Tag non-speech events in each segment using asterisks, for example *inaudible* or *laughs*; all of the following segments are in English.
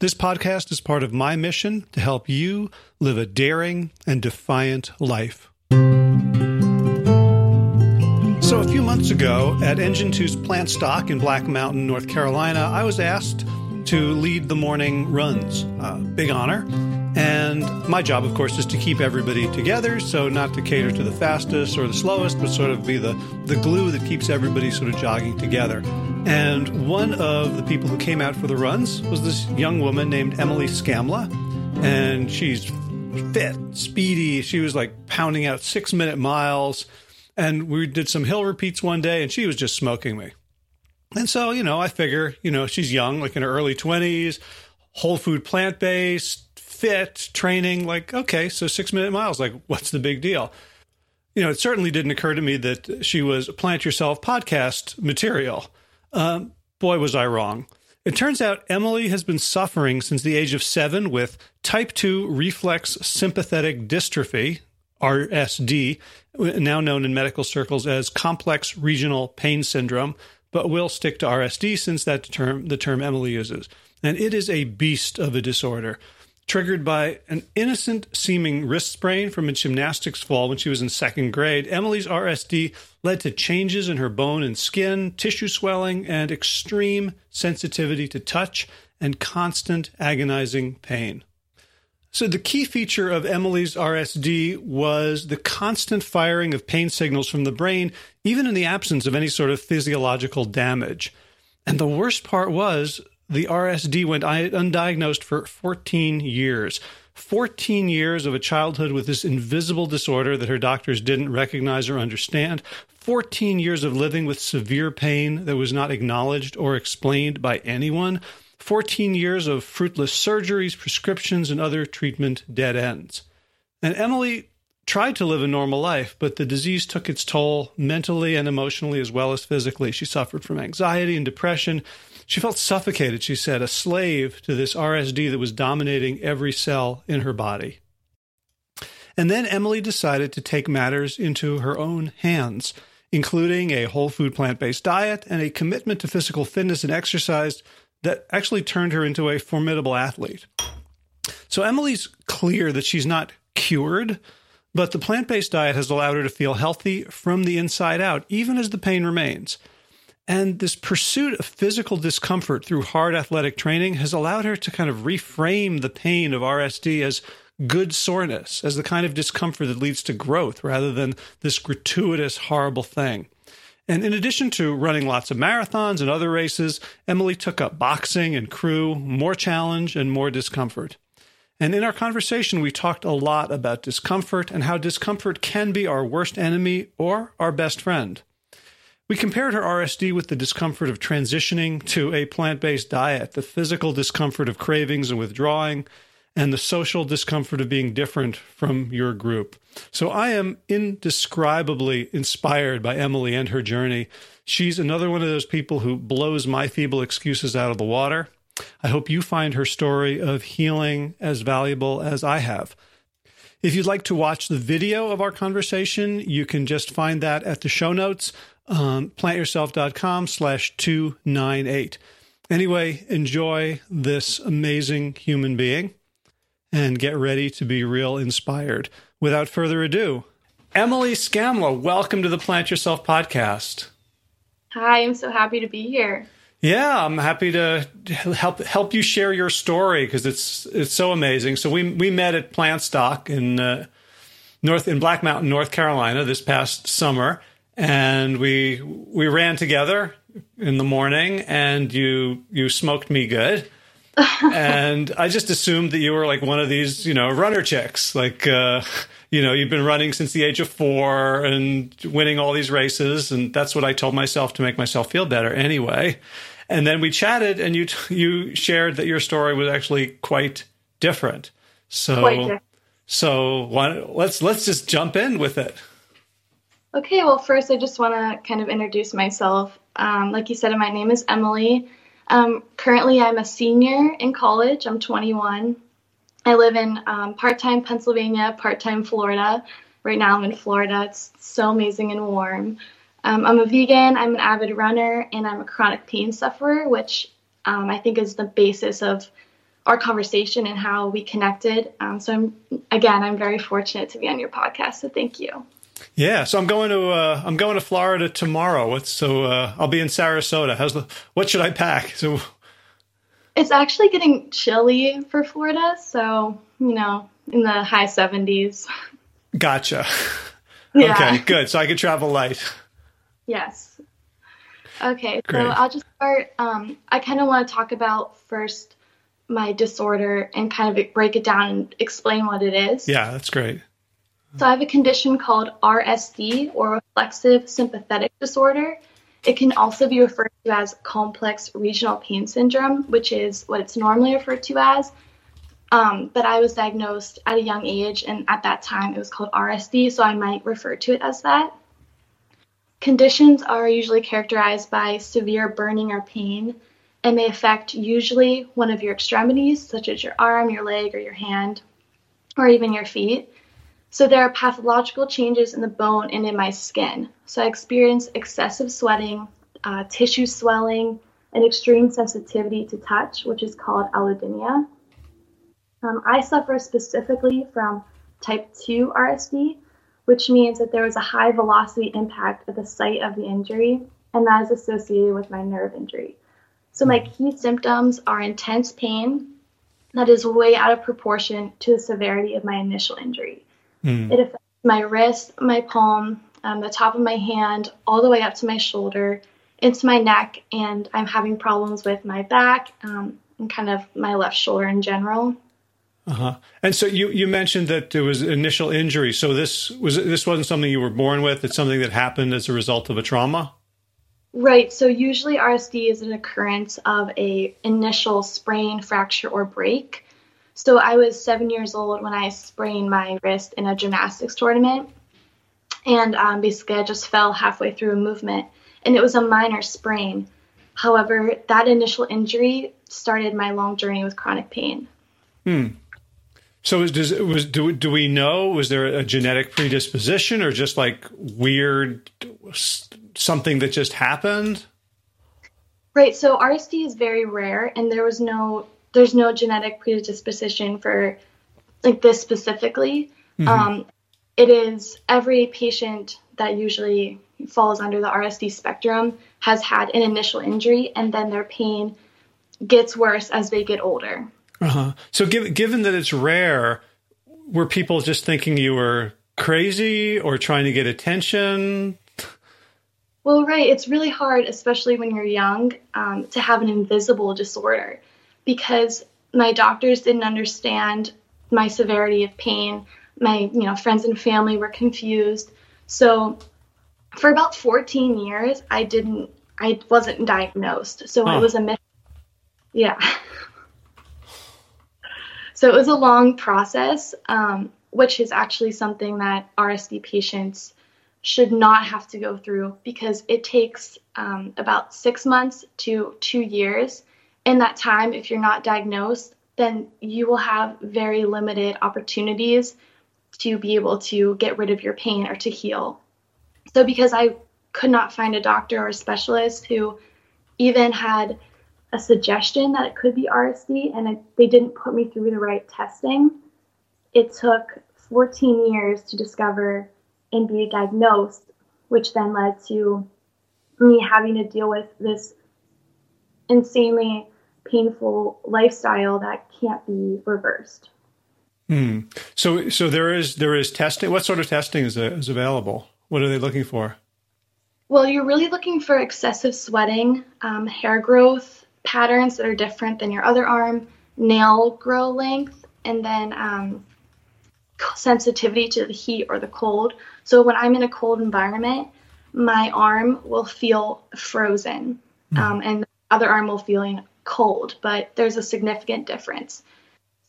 This podcast is part of my mission to help you live a daring and defiant life. So, a few months ago at Engine 2's Plantstock in Black Mountain, North Carolina, I was asked to lead the morning runs. Uh, big honor. And my job, of course, is to keep everybody together. So, not to cater to the fastest or the slowest, but sort of be the, the glue that keeps everybody sort of jogging together. And one of the people who came out for the runs was this young woman named Emily Scamla. And she's fit, speedy. She was like pounding out six minute miles. And we did some hill repeats one day, and she was just smoking me. And so, you know, I figure, you know, she's young, like in her early 20s, whole food plant based, fit training like okay so six minute miles like what's the big deal? You know it certainly didn't occur to me that she was plant yourself podcast material. Um, boy was i wrong. It turns out emily has been suffering since the age of seven with type 2 reflex sympathetic dystrophy rsd now known in medical circles as complex regional pain syndrome but we'll stick to rsd since that term the term emily uses. And it is a beast of a disorder triggered by an innocent seeming wrist sprain from a gymnastics fall when she was in second grade. Emily's RSD led to changes in her bone and skin, tissue swelling, and extreme sensitivity to touch and constant agonizing pain. So, the key feature of Emily's RSD was the constant firing of pain signals from the brain, even in the absence of any sort of physiological damage. And the worst part was the RSD went undiagnosed for 14 years. 14 years of a childhood with this invisible disorder that her doctors didn't recognize or understand. 14 years of living with severe pain that was not acknowledged or explained by anyone. 14 years of fruitless surgeries, prescriptions, and other treatment dead ends. And Emily tried to live a normal life, but the disease took its toll mentally and emotionally as well as physically. She suffered from anxiety and depression. She felt suffocated, she said, a slave to this RSD that was dominating every cell in her body. And then Emily decided to take matters into her own hands, including a whole food plant based diet and a commitment to physical fitness and exercise that actually turned her into a formidable athlete. So Emily's clear that she's not cured, but the plant based diet has allowed her to feel healthy from the inside out, even as the pain remains. And this pursuit of physical discomfort through hard athletic training has allowed her to kind of reframe the pain of RSD as good soreness, as the kind of discomfort that leads to growth rather than this gratuitous, horrible thing. And in addition to running lots of marathons and other races, Emily took up boxing and crew, more challenge and more discomfort. And in our conversation, we talked a lot about discomfort and how discomfort can be our worst enemy or our best friend. We compared her RSD with the discomfort of transitioning to a plant based diet, the physical discomfort of cravings and withdrawing, and the social discomfort of being different from your group. So I am indescribably inspired by Emily and her journey. She's another one of those people who blows my feeble excuses out of the water. I hope you find her story of healing as valuable as I have. If you'd like to watch the video of our conversation, you can just find that at the show notes um, plantyourself.com slash 298. Anyway, enjoy this amazing human being and get ready to be real inspired. Without further ado, Emily Scamla, welcome to the Plant Yourself podcast. Hi, I'm so happy to be here. Yeah, I'm happy to help help you share your story because it's it's so amazing. So we we met at Plantstock in uh, North in Black Mountain, North Carolina, this past summer, and we we ran together in the morning, and you you smoked me good. *laughs* and I just assumed that you were like one of these, you know, runner chicks. Like, uh, you know, you've been running since the age of four and winning all these races, and that's what I told myself to make myself feel better. Anyway, and then we chatted, and you you shared that your story was actually quite different. So, quite different. so let's let's just jump in with it. Okay. Well, first, I just want to kind of introduce myself. Um, like you said, my name is Emily. Um, currently, I'm a senior in college. I'm 21. I live in um, part-time Pennsylvania, part-time Florida. Right now, I'm in Florida. It's so amazing and warm. Um, I'm a vegan, I'm an avid runner, and I'm a chronic pain sufferer, which um, I think is the basis of our conversation and how we connected. Um, so, I'm, again, I'm very fortunate to be on your podcast. So, thank you. Yeah, so I'm going to uh, I'm going to Florida tomorrow. so uh, I'll be in Sarasota. How's the what should I pack? So it's actually getting chilly for Florida, so you know in the high 70s. Gotcha. *laughs* Yeah. Okay, good. So I can travel light. Yes. Okay, Great. so I'll just start. Um, I kind of want to talk about first my disorder and kind of break it down and explain what it is. Yeah, that's great. So I have a condition called RSD or reflexive sympathetic disorder. It can also be referred to as complex regional pain syndrome, which is what it's normally referred to as. Um, but I was diagnosed at a young age, and at that time it was called RSD, so I might refer to it as that. Conditions are usually characterized by severe burning or pain and may affect usually one of your extremities, such as your arm, your leg, or your hand, or even your feet. So there are pathological changes in the bone and in my skin. So I experience excessive sweating, uh, tissue swelling, and extreme sensitivity to touch, which is called allodynia. Um, I suffer specifically from type 2 RSD, which means that there was a high velocity impact at the site of the injury, and that is associated with my nerve injury. So, my key symptoms are intense pain that is way out of proportion to the severity of my initial injury. Mm. It affects my wrist, my palm, um, the top of my hand, all the way up to my shoulder, into my neck, and I'm having problems with my back um, and kind of my left shoulder in general. Uh-huh. And so you, you mentioned that it was initial injury. So this was this wasn't something you were born with. It's something that happened as a result of a trauma. Right. So usually RSD is an occurrence of a initial sprain, fracture, or break. So I was seven years old when I sprained my wrist in a gymnastics tournament, and um, basically I just fell halfway through a movement, and it was a minor sprain. However, that initial injury started my long journey with chronic pain. Hmm. So is, does was do do we know was there a genetic predisposition or just like weird something that just happened? Right. So RSD is very rare, and there was no there's no genetic predisposition for like this specifically. Mm-hmm. Um, it is every patient that usually falls under the RSD spectrum has had an initial injury, and then their pain gets worse as they get older. Uh-huh. So, given given that it's rare, were people just thinking you were crazy or trying to get attention? Well, right. It's really hard, especially when you're young, um, to have an invisible disorder because my doctors didn't understand my severity of pain. My, you know, friends and family were confused. So, for about 14 years, I didn't, I wasn't diagnosed. So it was a myth. Yeah. So it was a long process, um, which is actually something that RSD patients should not have to go through because it takes um, about six months to two years. In that time, if you're not diagnosed, then you will have very limited opportunities to be able to get rid of your pain or to heal. So, because I could not find a doctor or a specialist who even had a suggestion that it could be RSD, and it, they didn't put me through the right testing. It took 14 years to discover and be diagnosed, which then led to me having to deal with this insanely painful lifestyle that can't be reversed. Hmm. So, so there is there is testing. What sort of testing is, is available? What are they looking for? Well, you're really looking for excessive sweating, um, hair growth patterns that are different than your other arm, nail grow length, and then um, sensitivity to the heat or the cold. So when I'm in a cold environment, my arm will feel frozen, mm. um, and other arm will feeling cold. But there's a significant difference.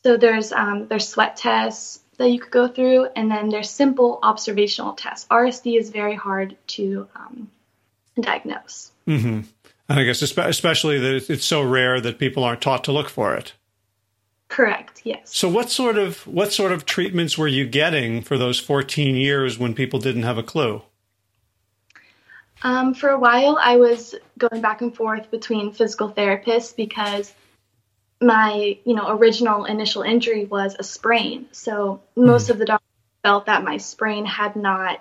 So there's um, there's sweat tests that you could go through, and then there's simple observational tests. RSD is very hard to um, diagnose. Mm-hmm. And I guess especially that it's so rare that people aren't taught to look for it. Correct. Yes. So what sort of what sort of treatments were you getting for those 14 years when people didn't have a clue? Um, for a while, I was going back and forth between physical therapists because my you know original initial injury was a sprain. So most mm. of the doctors felt that my sprain had not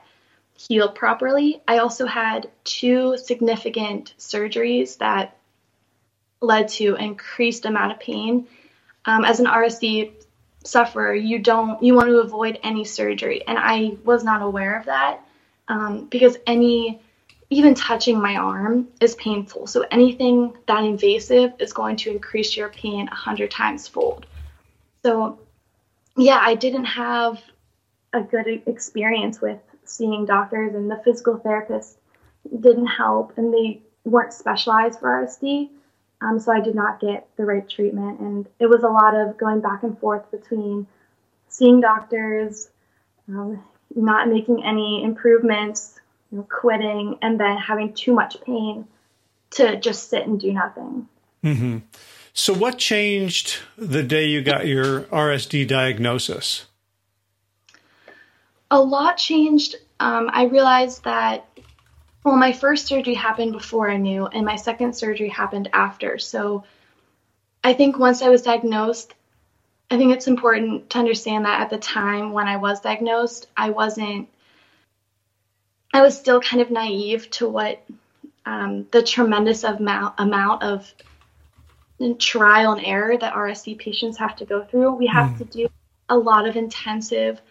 healed properly. I also had two significant surgeries that led to increased amount of pain. Um, as an rsd sufferer you don't you want to avoid any surgery. And i was not aware of that um, because any even touching my arm is painful. So anything that invasive is going to increase your pain a hundred times fold. So yeah, I didn't have a good experience with seeing doctors and the physical therapist didn't help and they weren't specialized for RSD. Um, so I did not get the right treatment. And it was a lot of going back and forth between seeing doctors, um, not making any improvements, quitting and then having too much pain to just sit and do nothing. Mm-hmm. So, what changed the day you got your RSD diagnosis? A lot changed. Um, I realized that, well, my first surgery happened before I knew, and my second surgery happened after. So, I think once I was diagnosed, I think it's important to understand that at the time when I was diagnosed, I wasn't I was still kind of naive to what um, the tremendous amount, amount of trial and error that RSD patients have to go through. We have mm. to do a lot of intensive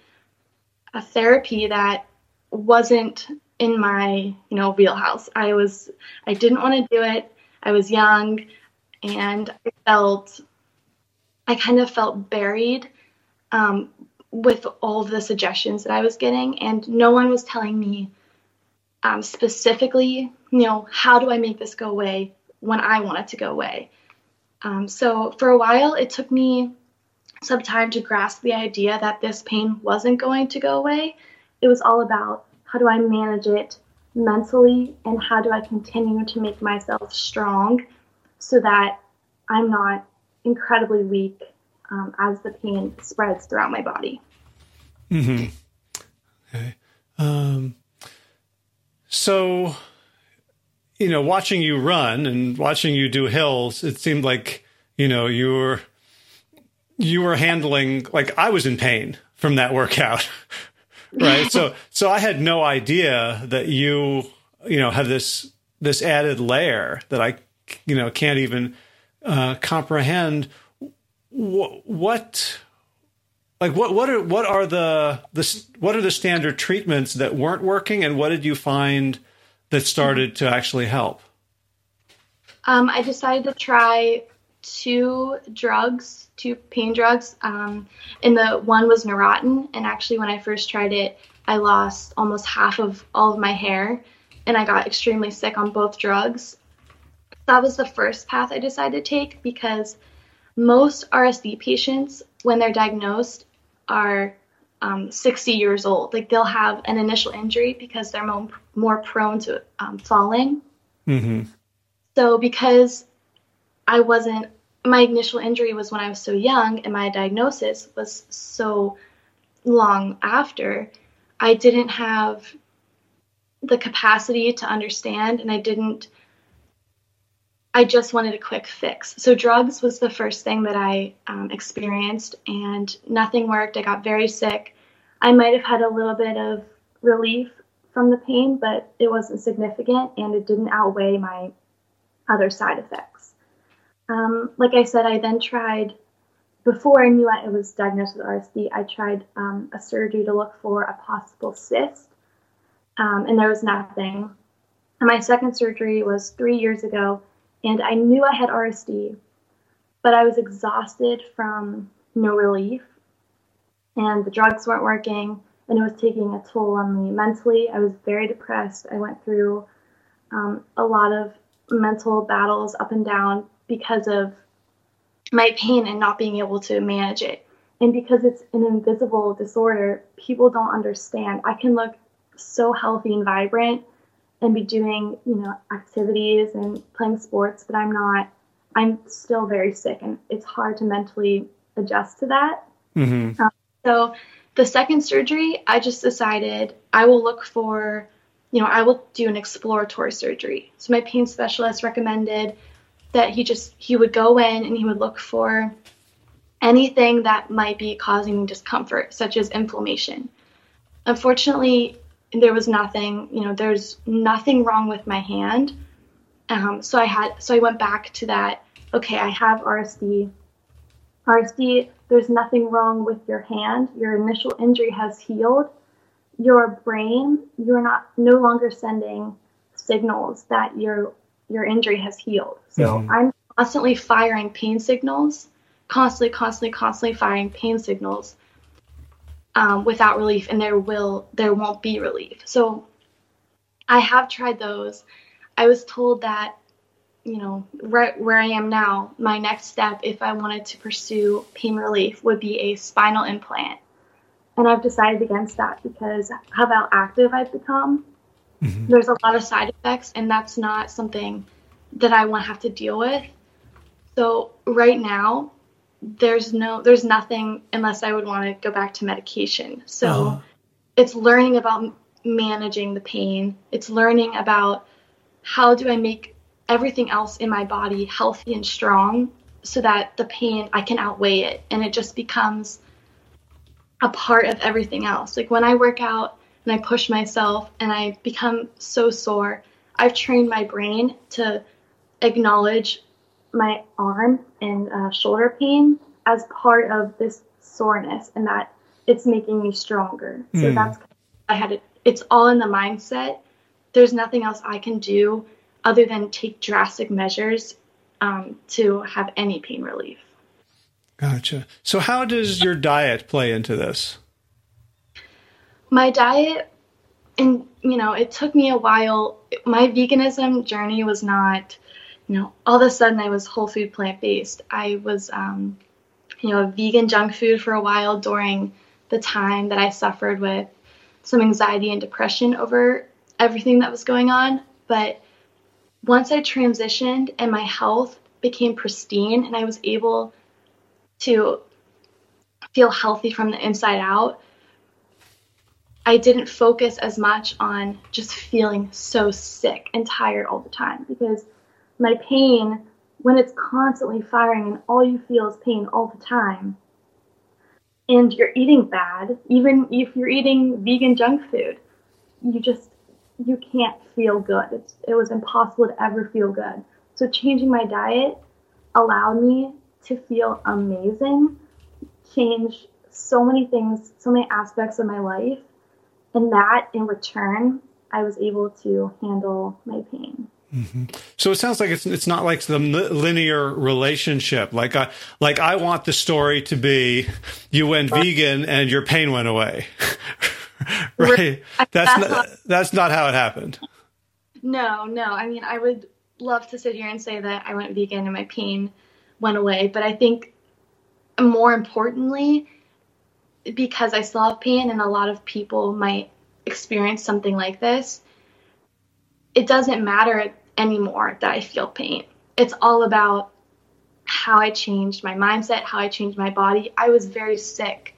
uh, therapy that wasn't in my you know wheelhouse. I was I didn't want to do it. I was young, and I felt I kind of felt buried um, with all the suggestions that I was getting, and no one was telling me um, specifically, you know, how do I make this go away when I want it to go away? Um, so for a while, it took me some time to grasp the idea that this pain wasn't going to go away. It was all about how do I manage it mentally and how do I continue to make myself strong so that I'm not incredibly weak um, as the pain spreads throughout my body. Mm-hmm. Okay. Um, so, you know, watching you run and watching you do hills, it seemed like, you know, you were you were handling like I was in pain from that workout. *laughs* right? so so I had no idea that you, you know, have this this added layer that I you know, can't even uh, comprehend what, what like what what are what are the the what are the standard treatments that weren't working and what did you find that started to actually help? Um, i decided to try two drugs two pain drugs. Um, and the one was Neurontin and actually when i first tried it i lost almost half of all of my hair and i got extremely sick on both drugs. That was the first path i decided to take because most rsd patients when they're diagnosed are um, 60 years old. Like they'll have an initial injury because they're more, more prone to um, falling. Mm-hmm. So because I wasn't, my initial injury was when I was so young and my diagnosis was so long after, I didn't have the capacity to understand and I didn't I just wanted a quick fix. So, drugs was the first thing that I um, experienced, and nothing worked. I got very sick. I might have had a little bit of relief from the pain, but it wasn't significant and it didn't outweigh my other side effects. Um, like I said, I then tried, before I knew I was diagnosed with RSD, I tried um, a surgery to look for a possible cyst, um, and there was nothing. And my second surgery was three years ago and I knew I had RSD, but I was exhausted from no relief, and the drugs weren't working, and it was taking a toll on me mentally. I was very depressed. I went through um, a lot of mental battles up and down because of my pain and not being able to manage it. And because it's an invisible disorder, people don't understand. I can look so healthy and vibrant and be doing, you know, activities and playing sports, but I'm not, I'm still very sick and it's hard to mentally adjust to that. Mm-hmm. Um, so the second surgery, I just decided I will look for, you know, I will do an exploratory surgery. So my pain specialist recommended that he just, he would go in and he would look for anything that might be causing discomfort, such as inflammation. Unfortunately, there was nothing, you know, there's nothing wrong with my hand. Um, so I had, so I went back to that. Okay, I have RSD. RSD, there's nothing wrong with your hand. Your initial injury has healed. Your brain, you're not no longer sending signals that your your injury has healed. So mm-hmm. I'm constantly firing pain signals, constantly, constantly, constantly firing pain signals um, without relief, and there will there won't be relief. So I have tried those. I was told that you know right where I am now, my next step, if I wanted to pursue pain relief, would be a spinal implant, and I've decided against that because how how active I've become. Mm-hmm. There's a lot of side effects, and that's not something that I want to have to deal with. So right now, there's no there's nothing unless I would want to go back to medication. So uh-huh. it's learning about managing the pain. It's learning about how do I make everything else in my body healthy and strong so that the pain I can outweigh it and it just becomes a part of everything else. Like when I work out and I push myself and I become so sore, I've trained my brain to acknowledge my arm and uh, shoulder pain as part of this soreness and that it's making me stronger. So mm. that's I had it. It's all in the mindset. There's nothing else I can do other than take drastic measures um, to have any pain relief. Gotcha. So how does your diet play into this? My diet, and you know, it took me a while. My veganism journey was not you know, all of a sudden I was whole food plant based. I was, um, you know, a vegan junk food for a while during the time that I suffered with some anxiety and depression over everything that was going on. But once I transitioned and my health became pristine and I was able to feel healthy from the inside out, I didn't focus as much on just feeling so sick and tired all the time because my pain when it's constantly firing and all you feel is pain all the time and you're eating bad even if you're eating vegan junk food you just you can't feel good. It's, it was impossible to ever feel good. So changing my diet allowed me to feel amazing change so many things so many aspects of my life and that in return i was able to handle my pain Mm-hmm. So it sounds like it's it's not like the linear relationship. Like I like I want the story to be you went vegan and your pain went away. *laughs* right? That's not that's not how it happened. No, no. I mean, I would love to sit here and say that I went vegan and my pain went away, but I think more importantly because I still have pain and a lot of people might experience something like this, it doesn't matter anymore that I feel pain. It's all about how I changed my mindset, how I changed my body. I was very sick.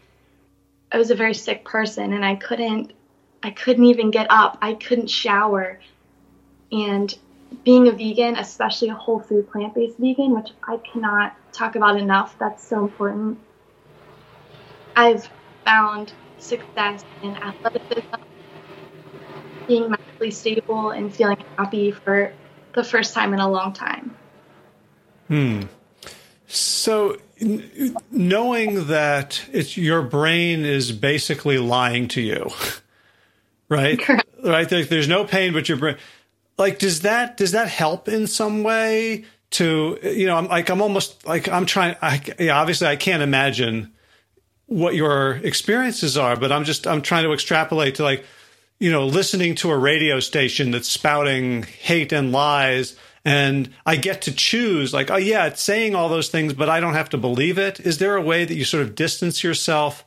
I was a very sick person and I couldn't I couldn't even get up. I couldn't shower. And being a vegan, especially a whole food plant based vegan, which I cannot talk about enough, that's so important. I've found success in athleticism, being mentally stable, and feeling happy for the first time in a long time. Hmm. So, knowing that it's your brain is basically lying to you, *laughs* right? Correct. Right. There, there's no pain, but your brain. Like, does that does that help in some way? To you know, I'm like I'm almost like I'm trying. I, yeah, obviously, I can't imagine what your experiences are, but I'm just I'm trying to extrapolate to like you know listening to a radio station that's spouting hate and lies and I get to choose like oh yeah it's saying all those things but I don't have to believe it. Is there a way that you sort of distance yourself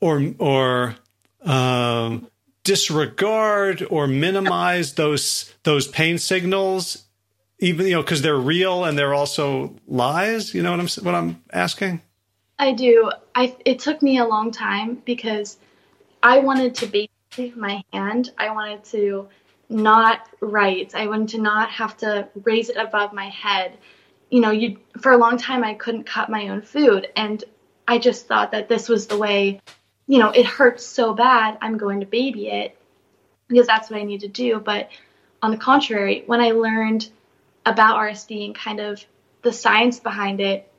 or or um, disregard or minimize those those pain signals? Even you know because they're real and they're also lies? You know what I'm what I'm asking? I do. I it took me a long time because I wanted to be my hand. I wanted to not write. I wanted to not have to raise it above my head. You know, you for a long time I couldn't cut my own food and I just thought that this was the way, you know, it hurts so bad, I'm going to baby it because that's what I need to do. But on the contrary, when I learned about RSD and kind of the science behind it,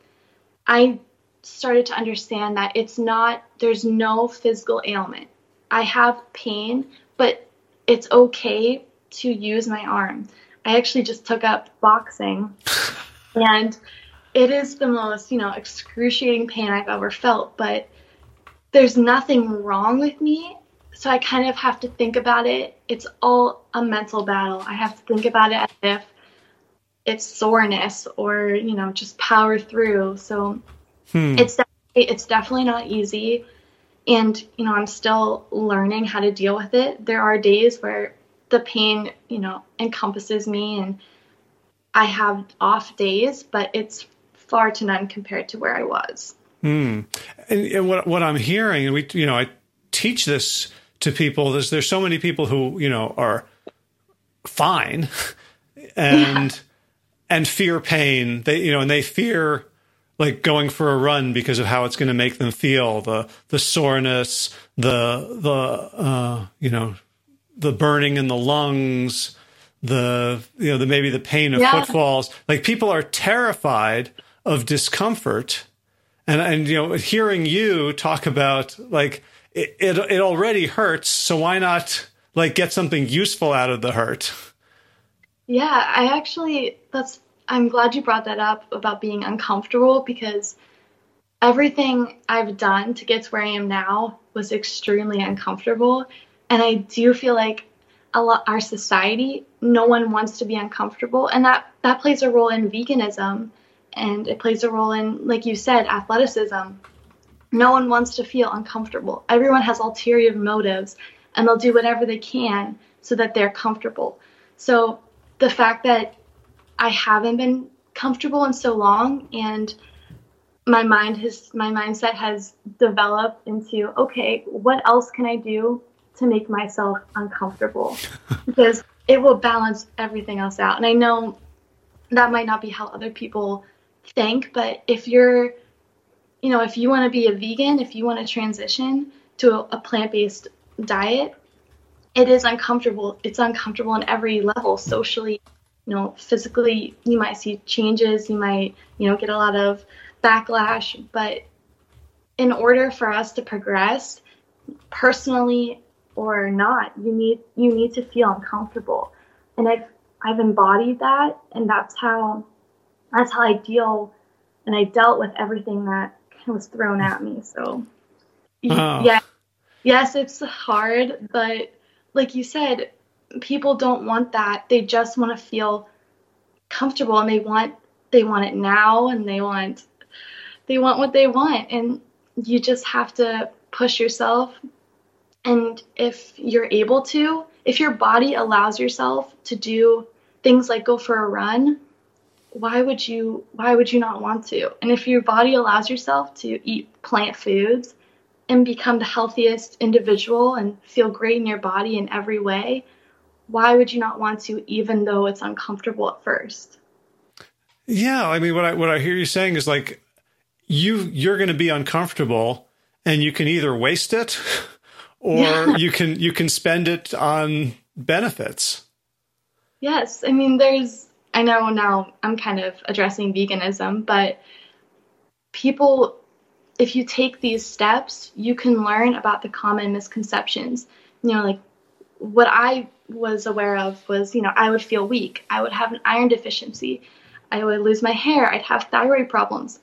I started to understand that it's not, there's no physical ailment. I have pain, but it's okay to use my arm. I actually just took up boxing *laughs* and it is the most, you know, excruciating pain I've ever felt, but there's nothing wrong with me. So I kind of have to think about it. It's all a mental battle. I have to think about it as if it's soreness or, you know, just power through. So Hmm. It's definitely, it's definitely not easy, and you know I'm still learning how to deal with it. There are days where the pain, you know, encompasses me, and I have off days, but it's far to none compared to where I was. Hmm. And, and what what I'm hearing, and we, you know, I teach this to people. There's there's so many people who you know are fine, *laughs* and yeah. and fear pain. They you know, and they fear like going for a run because of how it's going to make them feel the the soreness the the uh, you know the burning in the lungs the you know the maybe the pain of yeah. footfalls. Like people are terrified of discomfort. And and you know hearing you talk about like it, it, it already hurts so why not like get something useful out of the hurt? Yeah i actually that's I'm glad you brought that up about being uncomfortable because everything I've done to get to where I am now was extremely uncomfortable. And I do feel like a lot our society, no one wants to be uncomfortable. And that, that plays a role in veganism and it plays a role in, like you said, athleticism. No one wants to feel uncomfortable. Everyone has ulterior motives and they'll do whatever they can so that they're comfortable. So the fact that I haven't been comfortable in so long and my mind has my mindset has developed into okay what else can i do to make myself uncomfortable? *laughs* Because it will balance everything else out. And i know that might not be how other people think but if you're you know if you want to be a vegan if you want to transition to a, a plant-based diet it is uncomfortable it's uncomfortable on every level socially you know, physically you might see changes, you might, you know, get a lot of backlash, but in order for us to progress personally or not, you need you need to feel uncomfortable. And I've I've embodied that and that's how that's how I deal and I dealt with everything that was thrown at me. So oh. yeah. Yes, it's hard, but like you said, people don't want that. They just want to feel comfortable and they want they want it now and they want they want what they want. And you just have to push yourself. And if you're able to if your body allows yourself to do things like go for a run why would you why would you not want to? And if your body allows yourself to eat plant foods and become the healthiest individual and feel great in your body in every way why would you not want to, even though it's uncomfortable at first? Yeah, I mean, what I what I hear you saying is like you you're going to be uncomfortable, and you can either waste it, *laughs* or yeah. you can you can spend it on benefits. Yes, I mean, there's I know now I'm kind of addressing veganism, but people, if you take these steps, you can learn about the common misconceptions. You know, like what I was aware of was, you know, I would feel weak. I would have an iron deficiency. I would lose my hair. I'd have thyroid problems.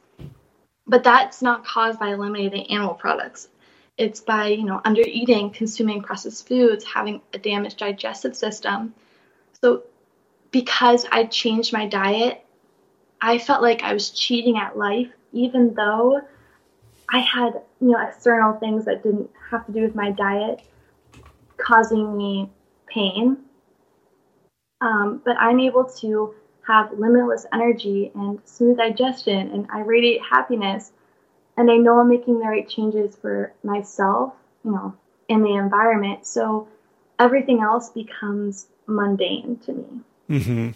But that's not caused by eliminating animal products. It's by, you know, under eating, consuming processed foods, having a damaged digestive system. So because I changed my diet, I felt like I was cheating at life, even though I had, you know, external things that didn't have to do with my diet causing me pain. Um, but I'm able to have limitless energy and smooth digestion, and I radiate happiness. And I know I'm making the right changes for myself, you know, in the environment. So everything else becomes mundane to me. Mm-hmm.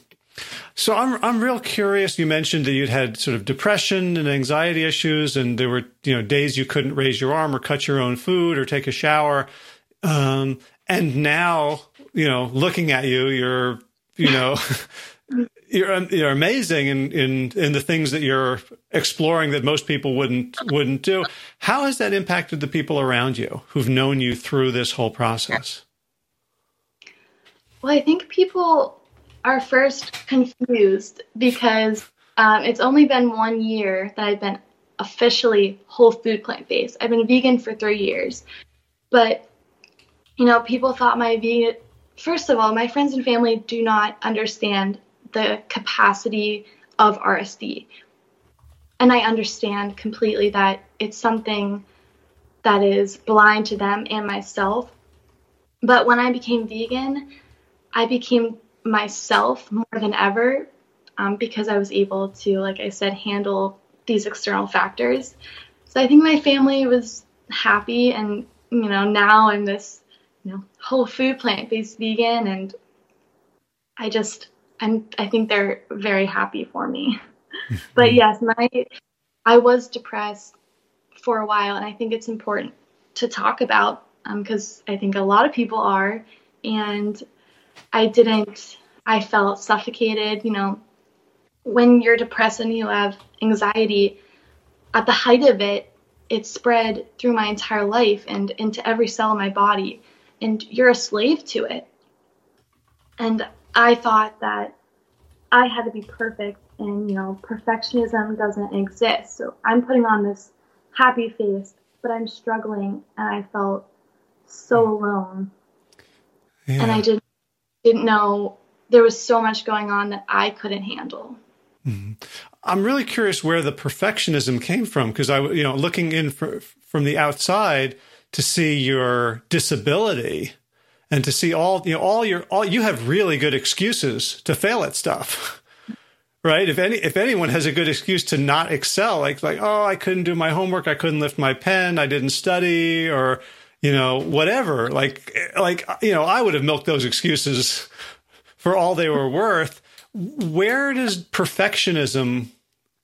So I'm I'm real curious. You mentioned that you'd had sort of depression and anxiety issues, and there were you know days you couldn't raise your arm or cut your own food or take a shower. Um, and now, you know, looking at you, you're, you know, *laughs* you're you're amazing in in in the things that you're exploring that most people wouldn't wouldn't do. How has that impacted the people around you who've known you through this whole process? Well, I think people are first confused because um, it's only been one year that I've been officially whole food plant based. I've been vegan for three years, but you know, people thought my vegan. First of all, my friends and family do not understand the capacity of RSD. And I understand completely that it's something that is blind to them and myself. But when I became vegan, I became myself more than ever um, because I was able to, like I said, handle these external factors. So I think my family was happy, and you know, now I'm this you know whole food plant based vegan and i just i'm i think they're very happy for me. *laughs* But yes my i was depressed for a while and i think it's important to talk about because um, i think a lot of people are and i didn't i felt suffocated you know. When you're depressed and you have anxiety at the height of it it spread through my entire life and into every cell in my body and you're a slave to it. And I thought that I had to be perfect and, you know, perfectionism doesn't exist. So I'm putting on this happy face, but I'm struggling and I felt so hmm. alone. Yeah. And I didn't didn't know there was so much going on that I couldn't handle. Mm-hmm. I'm really curious where the perfectionism came from because I, you know, looking in for, from the outside, to see your disability and to see all you know all your all you have really good excuses to fail at stuff *laughs* right? If any if anyone has a good excuse to not excel like like oh i couldn't do my homework. I couldn't lift my pen. I didn't study or you know whatever like like you know i would have milked those excuses *laughs* for all they were worth. Where does perfectionism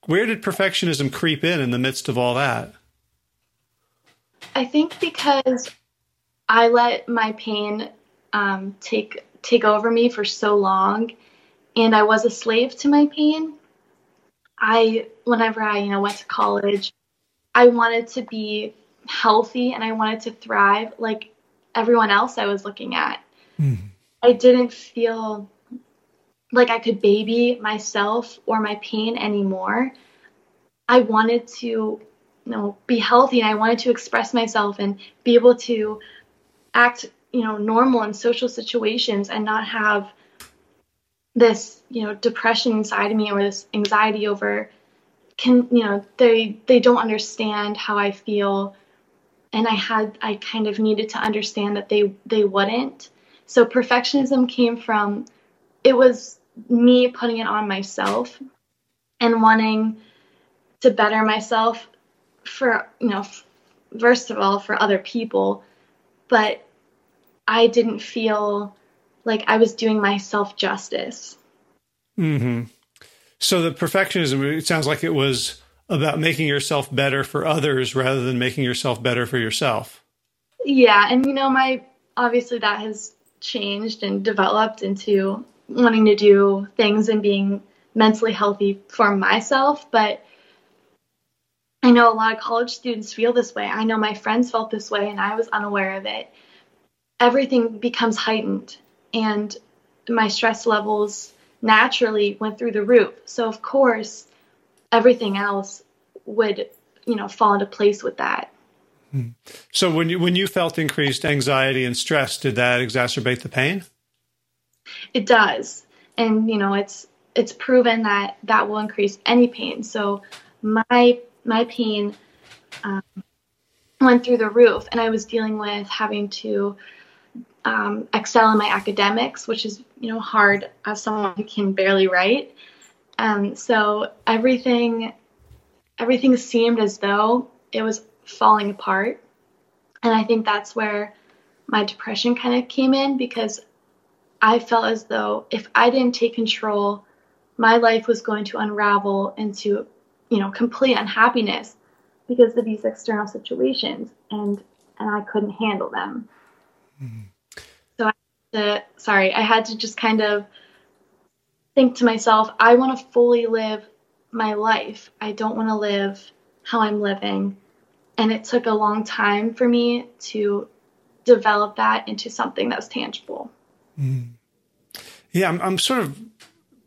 where did perfectionism creep in in the midst of all that I think because I let my pain um, take take over me for so long, and I was a slave to my pain. I, whenever I, you know, went to college, I wanted to be healthy and I wanted to thrive like everyone else I was looking at. Mm. I didn't feel like I could baby myself or my pain anymore. I wanted to you know be healthy and I wanted to express myself and be able to act you know normal in social situations and not have this you know depression inside of me or this anxiety over can you know they they don't understand how I feel. And I had I kind of needed to understand that they they wouldn't. So perfectionism came from it was me putting it on myself and wanting to better myself for you know first of all for other people but i didn't feel like I was doing myself justice. mm-hmm. So the perfectionism. It sounds like it was about making yourself better for others rather than making yourself better for yourself. Yeah, and you know, my obviously that has changed and developed into wanting to do things and being mentally healthy for myself, but I know a lot of college students feel this way. I know my friends felt this way and I was unaware of it. Everything becomes heightened and my stress levels naturally went through the roof. So of course, everything else would, you know, fall into place with that. Hmm. So when you when you felt increased anxiety and stress, did that exacerbate the pain? It does. And you know, it's it's proven that that will increase any pain. So my my pain um, went through the roof, and I was dealing with having to um, excel in my academics, which is you know hard as someone who can barely write. Um, so everything everything seemed as though it was falling apart, and I think that's where my depression kind of came in because I felt as though if I didn't take control, my life was going to unravel into you know complete unhappiness because of these external situations and and I couldn't handle them. Mm-hmm to sorry, I had to just kind of think to myself, I want to fully live my life. I don't want to live how I'm living. And it took a long time for me to develop that into something that was tangible. Mm. Yeah, I'm, I'm sort of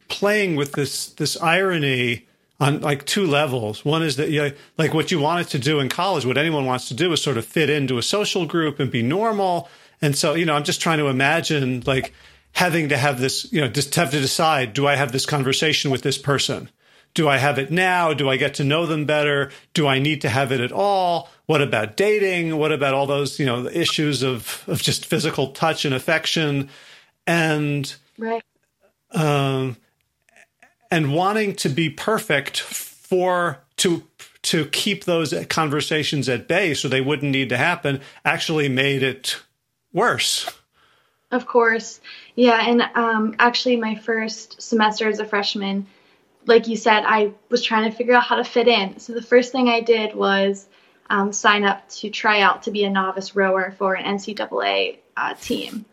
playing with this this irony on like two levels. One is that you know, like what you wanted to do in college, what anyone wants to do is sort of fit into a social group and be normal. And so, you know, I'm just trying to imagine like having to have this, you know, just have to decide, do I have this conversation with this person? Do I have it now? Do I get to know them better? Do I need to have it at all? What about dating? What about all those, you know, the issues of, of just physical touch and affection? And, right. Um, and wanting to be perfect for, to, to keep those conversations at bay so they wouldn't need to happen actually made it worse. Of course. Yeah. And um, actually, my first semester as a freshman, like you said, I was trying to figure out how to fit in. So the first thing I did was um, sign up to try out to be a novice rower for an NCAA uh, team.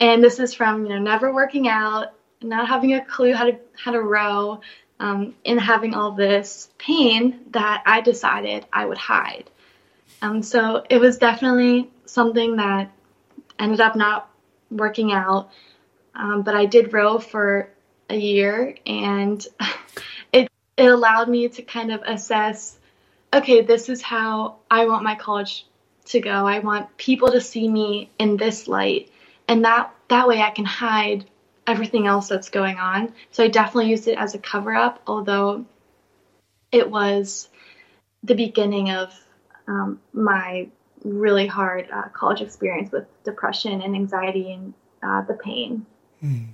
And this is from you know never working out, not having a clue how to how to row, um, and having all this pain that I decided I would hide. Um, so it was definitely something that ended up not working out. Um, but I did row for a year, and *laughs* it it allowed me to kind of assess. Okay, this is how I want my college to go. I want people to see me in this light, and that that way I can hide everything else that's going on. So I definitely used it as a cover up, although it was the beginning of um, my really hard uh, college experience with depression and anxiety and uh, the pain. Mm.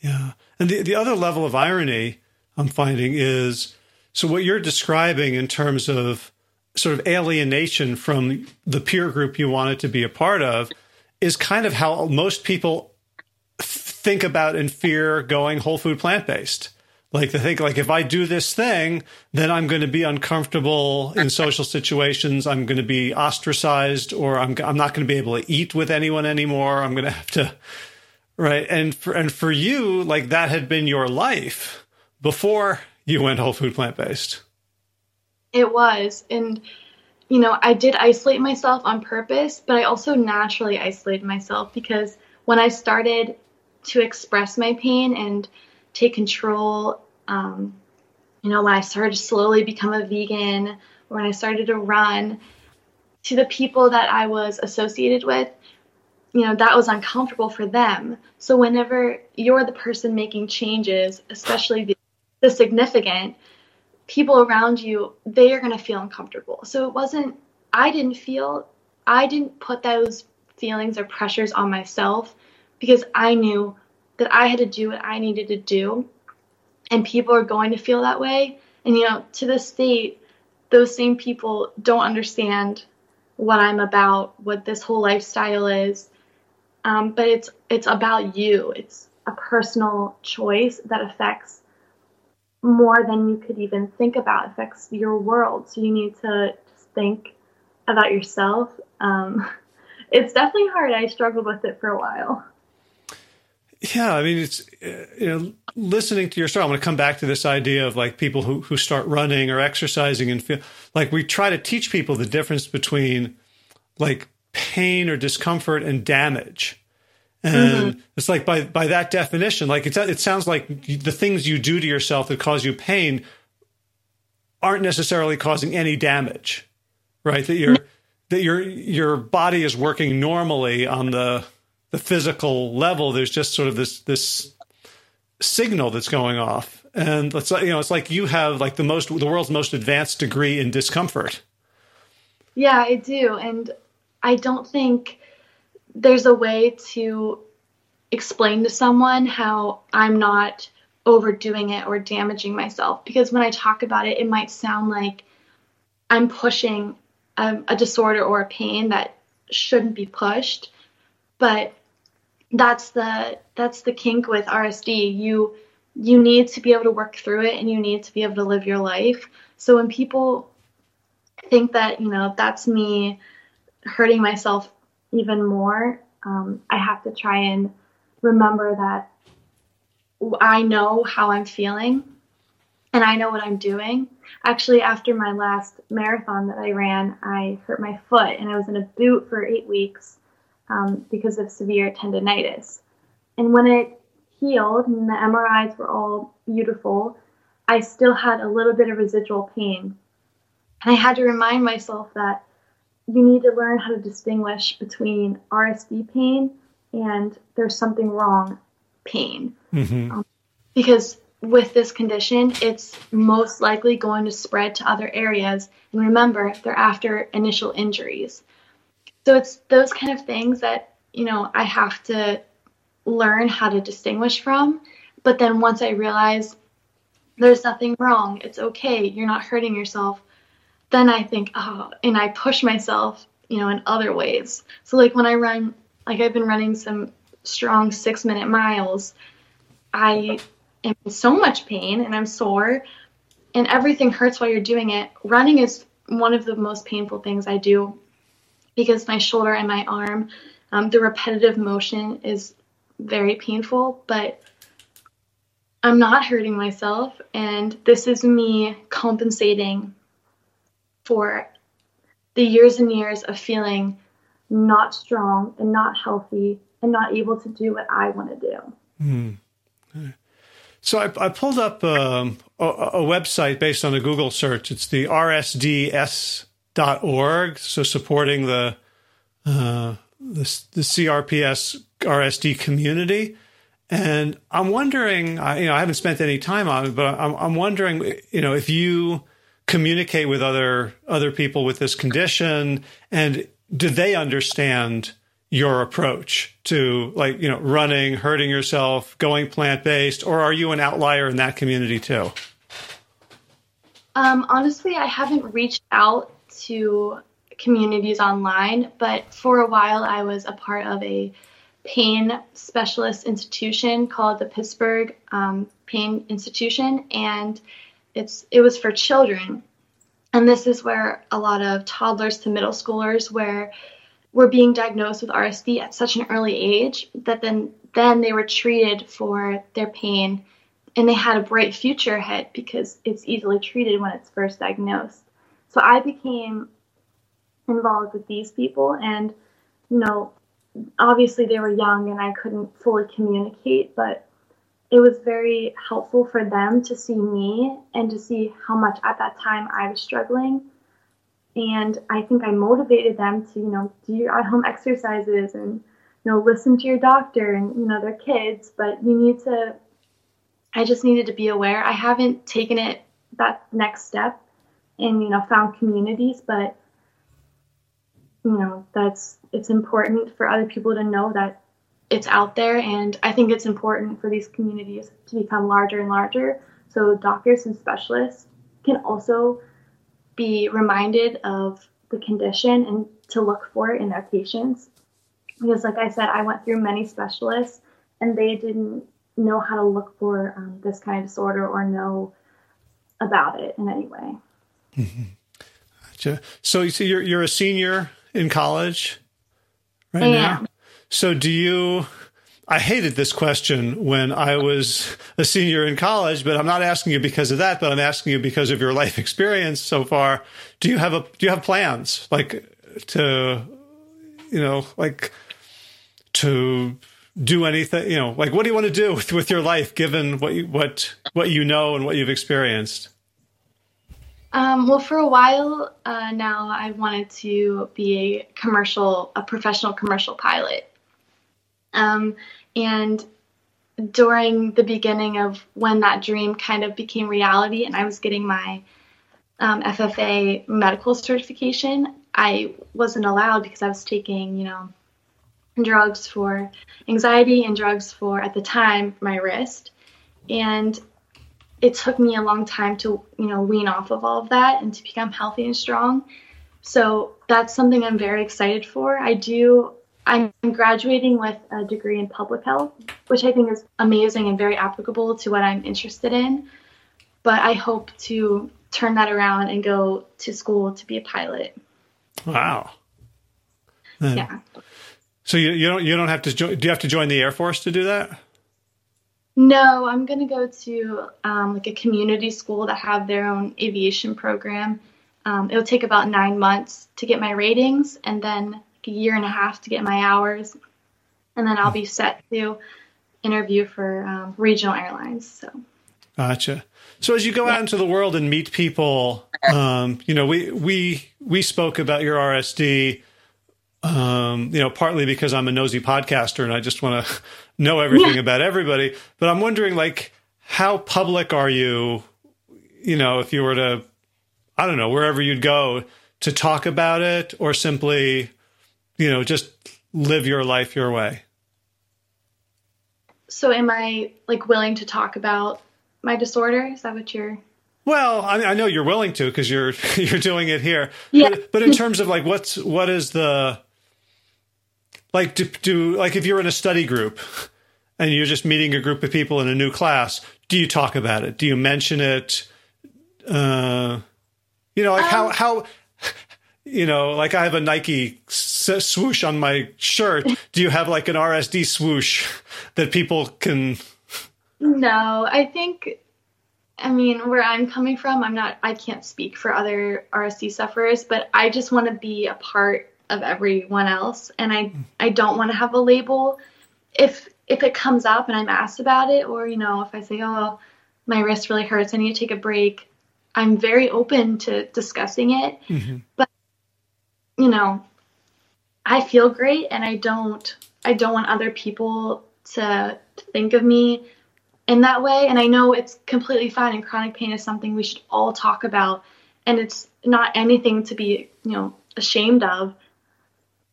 Yeah. And the, the other level of irony I'm finding is so what you're describing in terms of sort of alienation from the peer group you wanted to be a part of is kind of how most people think about and fear going whole food plant based. Like to think like if I do this thing, then I'm going to be uncomfortable in social situations. I'm going to be ostracized, or I'm I'm not going to be able to eat with anyone anymore. I'm going to have to, right? And for and for you, like that had been your life before you went whole food plant based. It was, and you know, I did isolate myself on purpose, but I also naturally isolated myself because when I started to express my pain and take control. Um, you know, when I started to slowly become a vegan, when I started to run, to the people that I was associated with, you know, that was uncomfortable for them. So whenever you're the person making changes, especially the, the significant, people around you, they are going to feel uncomfortable. So it wasn't, I didn't feel, I didn't put those feelings or pressures on myself because I knew that I had to do what I needed to do. And people are going to feel that way. And, you know, to this date, those same people don't understand what I'm about, what this whole lifestyle is. um, but it's it's about you. It's a personal choice that affects more than you could even think about. It affects your world. So you need to just think about yourself. Um, *laughs* it's definitely hard. I struggled with it for a while. Yeah, I mean, it's uh, you know, listening to your story. I'm going to come back to this idea of like people who who start running or exercising and feel like we try to teach people the difference between like pain or discomfort and damage. And mm-hmm. it's like by by that definition, like it's it sounds like the things you do to yourself that cause you pain aren't necessarily causing any damage, right? That your that your your body is working normally on the the physical level. There's just sort of this this signal that's going off, and it's like you know it's like you have like the most the world's most advanced degree in discomfort. Yeah, I do, and I don't think there's a way to explain to someone how I'm not overdoing it or damaging myself because when I talk about it, it might sound like I'm pushing a, a disorder or a pain that shouldn't be pushed. But that's the that's the kink with RSD. You you need to be able to work through it and you need to be able to live your life. So when people think that, you know, that's me hurting myself even more, um, I have to try and remember that I know how I'm feeling and I know what I'm doing. Actually, after my last marathon that I ran, I hurt my foot and I was in a boot for eight weeks um, because of severe tendonitis. And when it healed and the MRIs were all beautiful, I still had a little bit of residual pain. And I had to remind myself that you need to learn how to distinguish between RSD pain and there's something wrong pain. Mm-hmm. Um, because with this condition, it's most likely going to spread to other areas. And remember, they're after initial injuries. So it's those kind of things that, you know, I have to learn how to distinguish from. But then once I realize there's nothing wrong, it's okay, you're not hurting yourself, then I think, oh, and I push myself, you know, in other ways. So like when I run, like I've been running some strong six minute miles, I am in so much pain and I'm sore and everything hurts while you're doing it. Running is one of the most painful things I do because my shoulder and my arm, um, the repetitive motion is very painful, but I'm not hurting myself. And this is me compensating for the years and years of feeling not strong and not healthy and not able to do what I want to do. Mm. So I, I, pulled up um, a, a, website based on a Google search. It's the rsds.org, so supporting the, uh, the the CRPS RSD community. And I'm wondering, I, you know, I haven't spent any time on it, but I'm, I'm wondering, you know, if you communicate with other other people with this condition and do they understand your approach to like you know running hurting yourself going plant-based or are you an outlier in that community too um, honestly i haven't reached out to communities online but for a while i was a part of a pain specialist institution called the pittsburgh um, pain institution and it's it was for children and this is where a lot of toddlers to middle schoolers where were being diagnosed with RSD at such an early age that then then they were treated for their pain and they had a bright future ahead because it's easily treated when it's first diagnosed. So I became involved with these people and you know obviously they were young and I couldn't fully communicate but it was very helpful for them to see me and to see how much at that time I was struggling. And I think I motivated them to, you know, do your at home exercises and, you know, listen to your doctor and, you know, their kids. But you need to, I just needed to be aware. I haven't taken it that next step and, you know, found communities, but, you know, that's, it's important for other people to know that it's out there and i think it's important for these communities to become larger and larger so doctors and specialists can also be reminded of the condition and to look for it in their patients because, like I said, I went through many specialists and they didn't know how to look for um, this kind of disorder or know about it in any way. Mm-hmm. Gotcha. So you see, you're you're a senior in college right I now. So do you? I hated this question when I was a senior in college, but I'm not asking you because of that. But I'm asking you because of your life experience so far. Do you have a do you have plans like to you know like to do anything you know like what do you want to do with, with your life given what you, what what you know and what you've experienced um, well for a while uh, now i wanted to be a commercial a professional commercial pilot um, and during the beginning of when that dream kind of became reality and i was getting my um, faa medical certification i wasn't allowed because i was taking you know drugs for anxiety and drugs for, at the time, my wrist. And it took me a long time to, you know, wean off of all of that and to become healthy and strong. So that's something I'm very excited for. I do, I'm graduating with a degree in public health, which I think is amazing and very applicable to what I'm interested in. But I hope to turn that around and go to school to be a pilot. Wow. Yeah. So you, you don't you don't have to do you have to join the Air Force to do that? No, I'm going to go to um, like a community school that have their own aviation program. Um, it'll take about nine months to get my ratings, and then like a year and a half to get my hours, and then I'll be set to interview for um, regional airlines. So. Gotcha. So as you go yeah. out into the world and meet people, um, you know, we we we spoke about your RSD um, you know, partly because I'm a nosy podcaster and I just want to *laughs* know everything yeah. *laughs* about everybody. But I'm wondering, like, how public are you? You know, if you were to, I don't know, wherever you'd go to talk about it, or simply, you know, just live your life your way. So, am I like willing to talk about my disorder? Is that what you're? Well, I, I know you're willing to because you're *laughs* you're doing it here. Yeah. But, but in terms of like, what's what is the like do, do like if you're in a study group and you're just meeting a group of people in a new class, do you talk about it? Do you mention it? Uh, you know, like um, how how you know, like I have a Nike swoosh on my shirt. Do you have like an RSD swoosh that people can? No, I think. I mean, where I'm coming from, I'm not. I can't speak for other RSD sufferers, but I just want to be a part of everyone else. And I I don't want to have a label. If if it comes up and I'm asked about it or you know if I say oh my wrist really hurts. I need to take a break I'm very open to discussing it. Mm-hmm. but you know I feel great and I don't I don't want other people to think of me in that way. And I know it's completely fine and chronic pain is something we should all talk about. And it's not anything to be you know ashamed of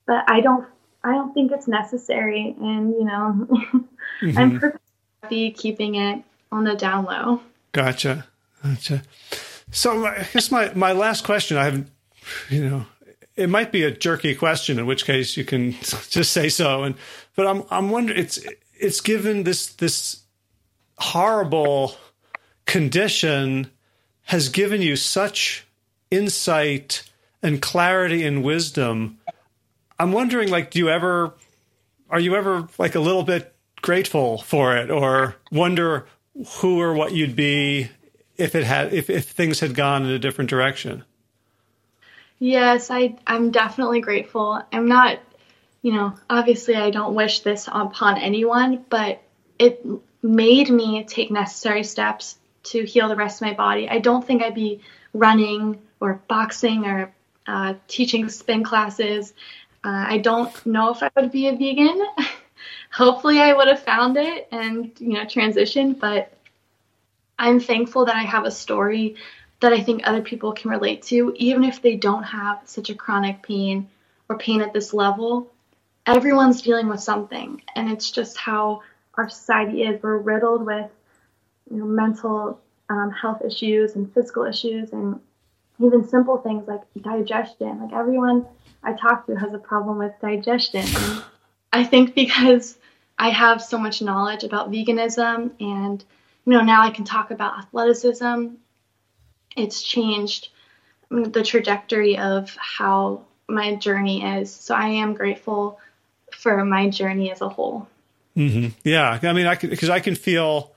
but I don't I don't think it's necessary, and you know, *laughs* mm-hmm. I'm pretty happy keeping it on the down low. Gotcha, gotcha. So I guess my my last question, I have, you know, it might be a jerky question, in which case you can *laughs* just say so. And but I'm I'm wondering, it's it's given this this horrible condition has given you such insight and clarity and wisdom I'm wondering, like, do you ever, are you ever like a little bit grateful for it, or wonder who or what you'd be if it had, if if things had gone in a different direction? Yes, I I'm definitely grateful. I'm not, you know, obviously I don't wish this upon anyone, but it made me take necessary steps to heal the rest of my body. I don't think I'd be running or boxing or uh, teaching spin classes uh, I don't know if I would be a vegan. *laughs* Hopefully, I would have found it and you know transitioned. But I'm thankful that I have a story that I think other people can relate to, even if they don't have such a chronic pain or pain at this level. Everyone's dealing with something, and it's just how our society is. We're riddled with you know, mental um, health issues and physical issues, and even simple things like digestion. Like everyone I talk to has a problem with digestion. I think because I have so much knowledge about veganism and you know now I can talk about athleticism. It's changed the trajectory of how my journey is. So I am grateful for my journey as a whole. Mm-hmm. Yeah, I mean, I can because I can feel,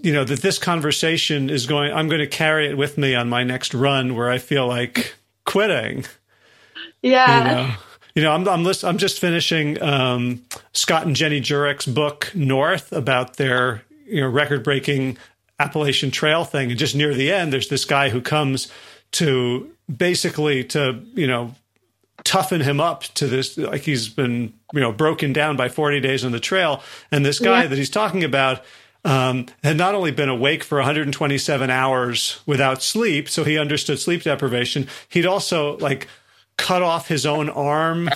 you know, that this conversation is going. I'm going to carry it with me on my next run, where I feel like quitting. Yeah. You know, you know I'm I'm, list, I'm just finishing um, Scott and Jenny Jurek's book North about their you know record breaking Appalachian Trail thing, and just near the end, there's this guy who comes to basically to you know toughen him up to this like he's been you know broken down by 40 days on the trail and this guy yeah. that he's talking about um, had not only been awake for 127 hours without sleep so he understood sleep deprivation he'd also like cut off his own arm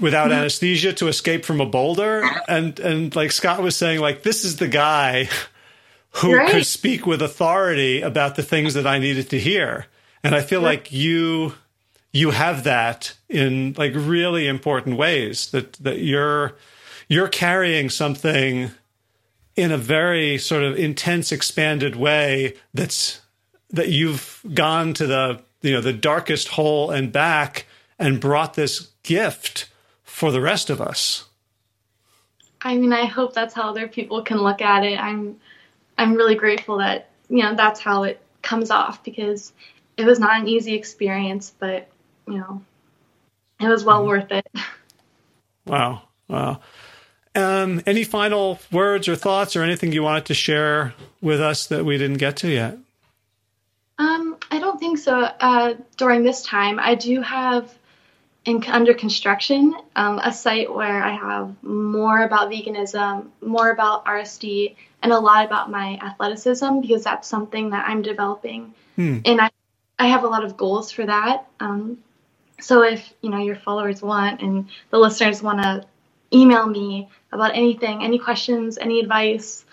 without anesthesia to escape from a boulder and and like scott was saying like this is the guy who right. could speak with authority about the things that i needed to hear and i feel right. like you you have that in like really important ways that that you're you're carrying something in a very sort of intense expanded way that's that you've gone to the you know the darkest hole and back and brought this gift for the rest of us i mean i hope that's how other people can look at it i'm i'm really grateful that you know that's how it comes off because it was not an easy experience but you know, it was well mm-hmm. worth it. *laughs* Wow. Wow. Um, any final words or thoughts or anything you wanted to share with us that we didn't get to yet? I don't think so. Uh, during this time, I do have in, under construction um, a site where I have more about veganism, more about RSD, and a lot about my athleticism because that's something that I'm developing. Hmm. And I, I have a lot of goals for that. Um, so if you know your followers want and the listeners want to email me about anything, any questions, any advice,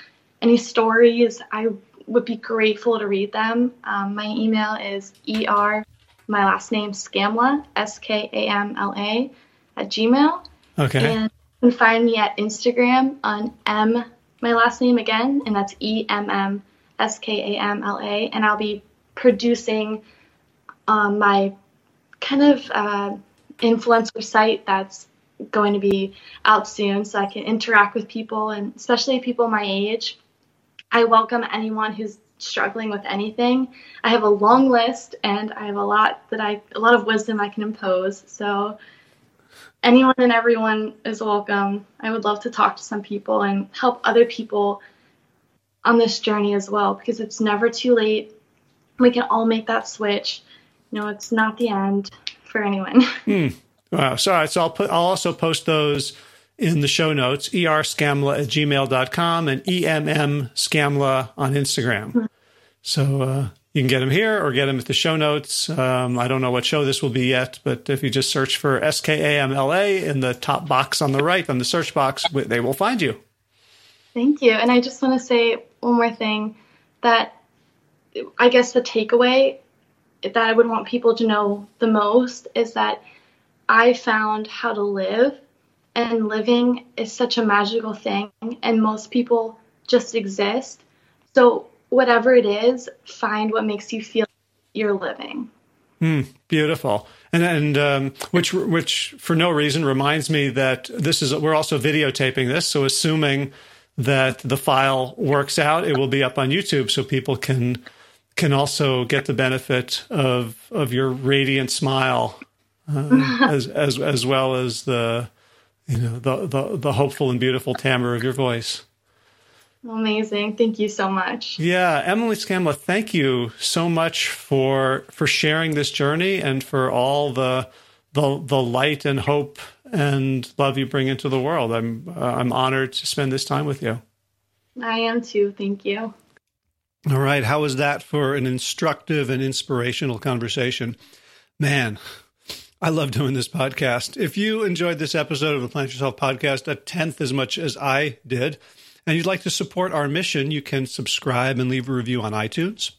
any stories, I would be grateful to read them. Um, my email is er my last name Skamla, S K A M L A at Gmail. Okay. And you can find me at Instagram on M my last name again, and that's E M M S K A M L A, and I'll be producing um, my kind of uh, influencer site that's going to be out soon so I can interact with people and especially people my age. I welcome anyone who's struggling with anything. I have a long list and I have a lot that I a lot of wisdom I can impose. So anyone and everyone is welcome. I would love to talk to some people and help other people on this journey as well because it's never too late. We can all make that switch no, it's not the end for anyone. *laughs* Hmm. Wow. So I'll put, I'll also post those in the show notes, erskamla at gmail.com and EMM Skamla on Instagram. So, uh, you can get them here or get them at the show notes. Um, I don't know what show this will be yet, but if you just search for SKAMLA in the top box on the right on the search box, they will find you. Thank you. And I just want to say one more thing that I guess the takeaway that I would want people to know the most is that I found how to live, and living is such a magical thing, and most people just exist. So, whatever it is, find what makes you feel you're living. Mm, beautiful, and and um, which which for no reason reminds me that this is we're also videotaping this. So, assuming that the file works out, it will be up on YouTube, so people can can also get the benefit of of your radiant smile, uh, *laughs* as as as well as the you know the, the the hopeful and beautiful timbre of your voice. Amazing. Thank you so much. Yeah, Emily Skamla, thank you so much for for sharing this journey and for all the the the light and hope and love you bring into the world. I'm uh, I'm honored to spend this time with you. I am too. Thank you. All right. How was that for an instructive and inspirational conversation? Man, I love doing this podcast. If you enjoyed this episode of the Plant Yourself podcast a tenth as much as I did, and you'd like to support our mission, you can subscribe and leave a review on iTunes.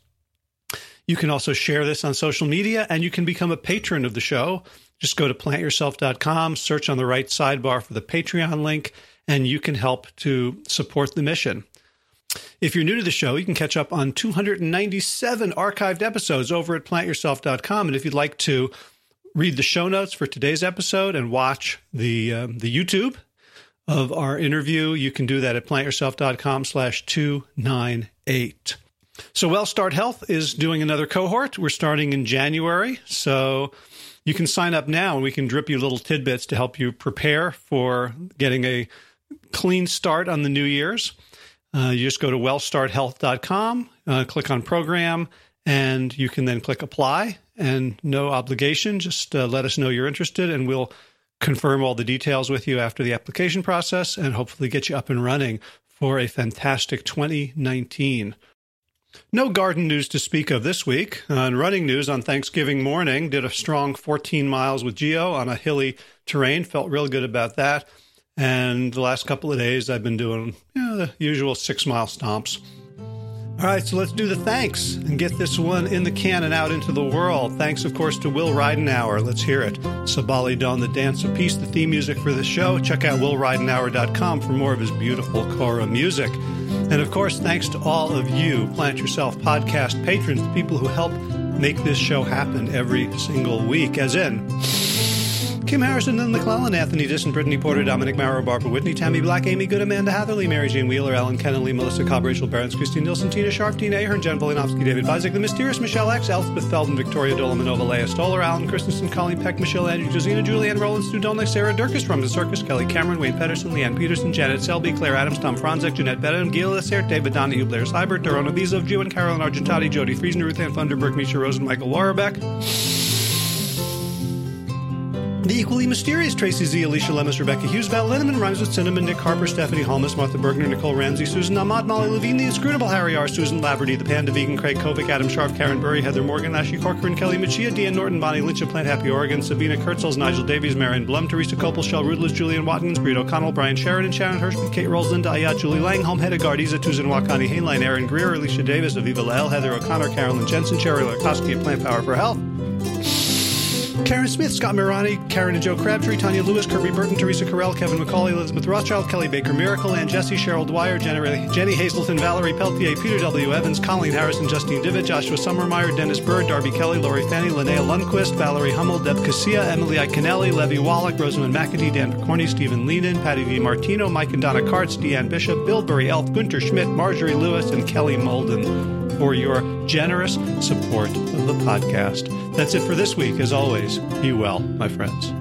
You can also share this on social media, and you can become a patron of the show Just go to plantyourself.com, search on the right sidebar for the Patreon link, and you can help to support the mission. If you're new to the show, you can catch up on 297 archived episodes over at plantyourself.com. And if you'd like to read the show notes for today's episode and watch the um, the YouTube of our interview, you can do that at plantyourself.com slash 298. So Well Start Health is doing another cohort. We're starting in January. So you can sign up now and we can drip you little tidbits to help you prepare for getting a clean start on the New Year's. Uh, you just go to wellstarthealth.com, uh, click on program, and you can then click apply and no obligation. Just uh, let us know you're interested and we'll confirm all the details with you after the application process and hopefully get you up and running for a fantastic 2019. No garden news to speak of this week. Uh, running news on Thanksgiving morning, did a strong 14 miles with Geo on a hilly terrain. Felt real good about that. And the last couple of days, I've been doing you know, the usual six mile stomps. All right, so let's do the thanks and get this one in the can and out into the world. Thanks, of course, to Will Ridenour. Let's hear it. Sabali Dawn, the Dance of Peace, the theme music for the show. Check out willridenour.com for more of his beautiful Kora music. And of course, thanks to all of you, Plant Yourself podcast patrons, the people who help make this show happen every single week, as in. Kim Harrison, Lynn McClellan, Anthony Disson, Brittany Porter, Dominic Marrow, Barbara Whitney, Tammy Black, Amy Good, Amanda Hatherley, Mary Jane Wheeler, Ellen Kennelly, Melissa Cobb, Rachel Barons, Christine Nielsen, Tina Sharp, Tina Ahern, Jen Volinovsky, David Vizek, The Mysterious Michelle X, Elspeth Feldman, Victoria Dolomanova, Leah Stoller, Alan Christensen, Colleen Peck, Michelle Andrew, Josina, Julianne Rollins, Stu Dolnick, Sarah Durkis, from the Circus, Kelly Cameron, Wayne Pedersen, Leanne Peterson, Janet Selby, Claire Adams, Tom Franzek, Jeanette Benham, Gil Lassert, David Donahue, Blair Seibert, Dorona Bizov, Jew and Carolyn Argentati, Jody Friesen, Ruth Ann Funderburg, Misha Rosen, Michael Warbeck. The equally mysterious Tracy Z, Alicia Lemus, Rebecca Hughes, Val Linneman, rhymes with Cinnamon, Nick Harper, Stephanie Holmes, Martha Bergner, Nicole Ramsey, Susan Ahmad, Molly Levine, The Inscrutable Harry R, Susan Laverty, The Panda Vegan, Craig Kovic, Adam Sharf, Karen Burry, Heather Morgan, Ashley Corcoran, Kelly Machia, Deanne Norton, Bonnie Lynch of Plant Happy Oregon, Sabina Kurtzels, Nigel Davies, Marion Blum, Teresa Copel, Shell Rudless, Julian Watkins, Breed O'Connell, Brian Sheridan, Sharon Hirschman, Kate Rolls, Linda Ayat, Julie Lang, Langholm, Hedda Gardiza, Tuzan Wakani, Hainline, Aaron Greer, Alicia Davis, Aviva Lael, Heather O'Connor, Carolyn Jensen, Cherry Larkowski of Plant Power for Health. Karen Smith, Scott Mirani, Karen and Joe Crabtree, Tanya Lewis, Kirby Burton, Teresa Carell, Kevin McCauley, Elizabeth Rothschild, Kelly Baker Miracle, Ann Jesse, Cheryl Dwyer, Jenny, Jenny Hazelton, Valerie Peltier, Peter W. Evans, Colleen Harrison, Justine Divitt, Joshua Sommermeyer, Dennis Bird, Darby Kelly, Lori Fanny, Linnea Lundquist, Valerie Hummel, Deb Casilla, Emily Iconelli, Levy Wallach, Rosamund McAtee, Dan Picorni, Stephen Leenan, Patty V. Martino, Mike and Donna Kartz, Deanne Bishop, Bill Burry Elf, Gunter Schmidt, Marjorie Lewis, and Kelly Molden for your generous support of the podcast. That's it for this week. As always, be well, my friends.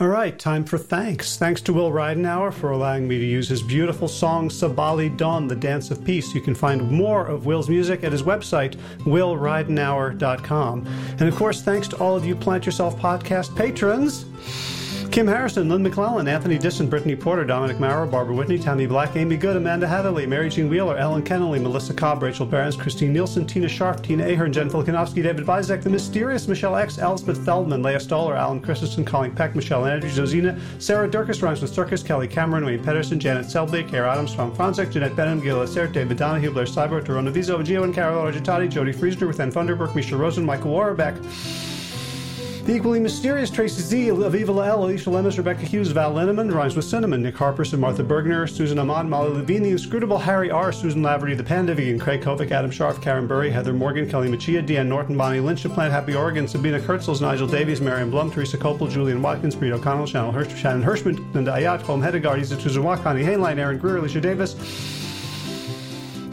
All right, time for thanks. Thanks to Will Ridenour for allowing me to use his beautiful song Sabali Dawn, The Dance of Peace. You can find more of Will's music at his website, willridenour.com. And of course, thanks to all of you Plant Yourself podcast patrons. Kim Harrison, Lynn McClellan, Anthony Disson, Brittany Porter, Dominic Marrow, Barbara Whitney, Tammy Black, Amy Good, Amanda Hatherley, Mary Jean Wheeler, Ellen Kennelly, Melissa Cobb, Rachel Barons, Christine Nielsen, Tina Sharp, Tina Ahern, Jen Filikanovsky, David Vizek, The Mysterious, Michelle X, Elspeth Feldman, Leah Stoller, Alan Christensen, Colleen Peck, Michelle Andrews, Josina, Sarah Durkis, Rhymes with Circus, Kelly Cameron, Wayne Pedersen, Janet Selby, Kara Adams, Tom Franzek, Jeanette Benham, Gil Lassert, David Donahue, Blair Seibert, Torona Vizo, Gio and Carol Argentati, Jody Friesner, Ruth Ann Funderburg, Misha Rosen, Michael Warbeck. The equally mysterious Tracy Z, Aviva Lael, Alicia Lemus, Rebecca Hughes, Val Linneman, Rhymes with Cinnamon, Nick Harperson, Martha Bergner, Susan Ahmad, Molly Levine, The Inscrutable Harry R, Susan Laverty, The Panda Vegan, Craig Kovic, Adam Sharf, Karen Burry, Heather Morgan, Kelly Machia, Deanne Norton, Bonnie Lynch, Plant Happy Oregon, Sabina Kurtzels, Nigel Davies, Marion Blum, Teresa Copel, Julian Watkins, Breed O'Connell, Shannon, Hirsch, Shannon Hirschman, Linda Ayat, Home Hedegard, Isa Tuzawak, Connie Hainline, Aaron Greer, Alicia Davis,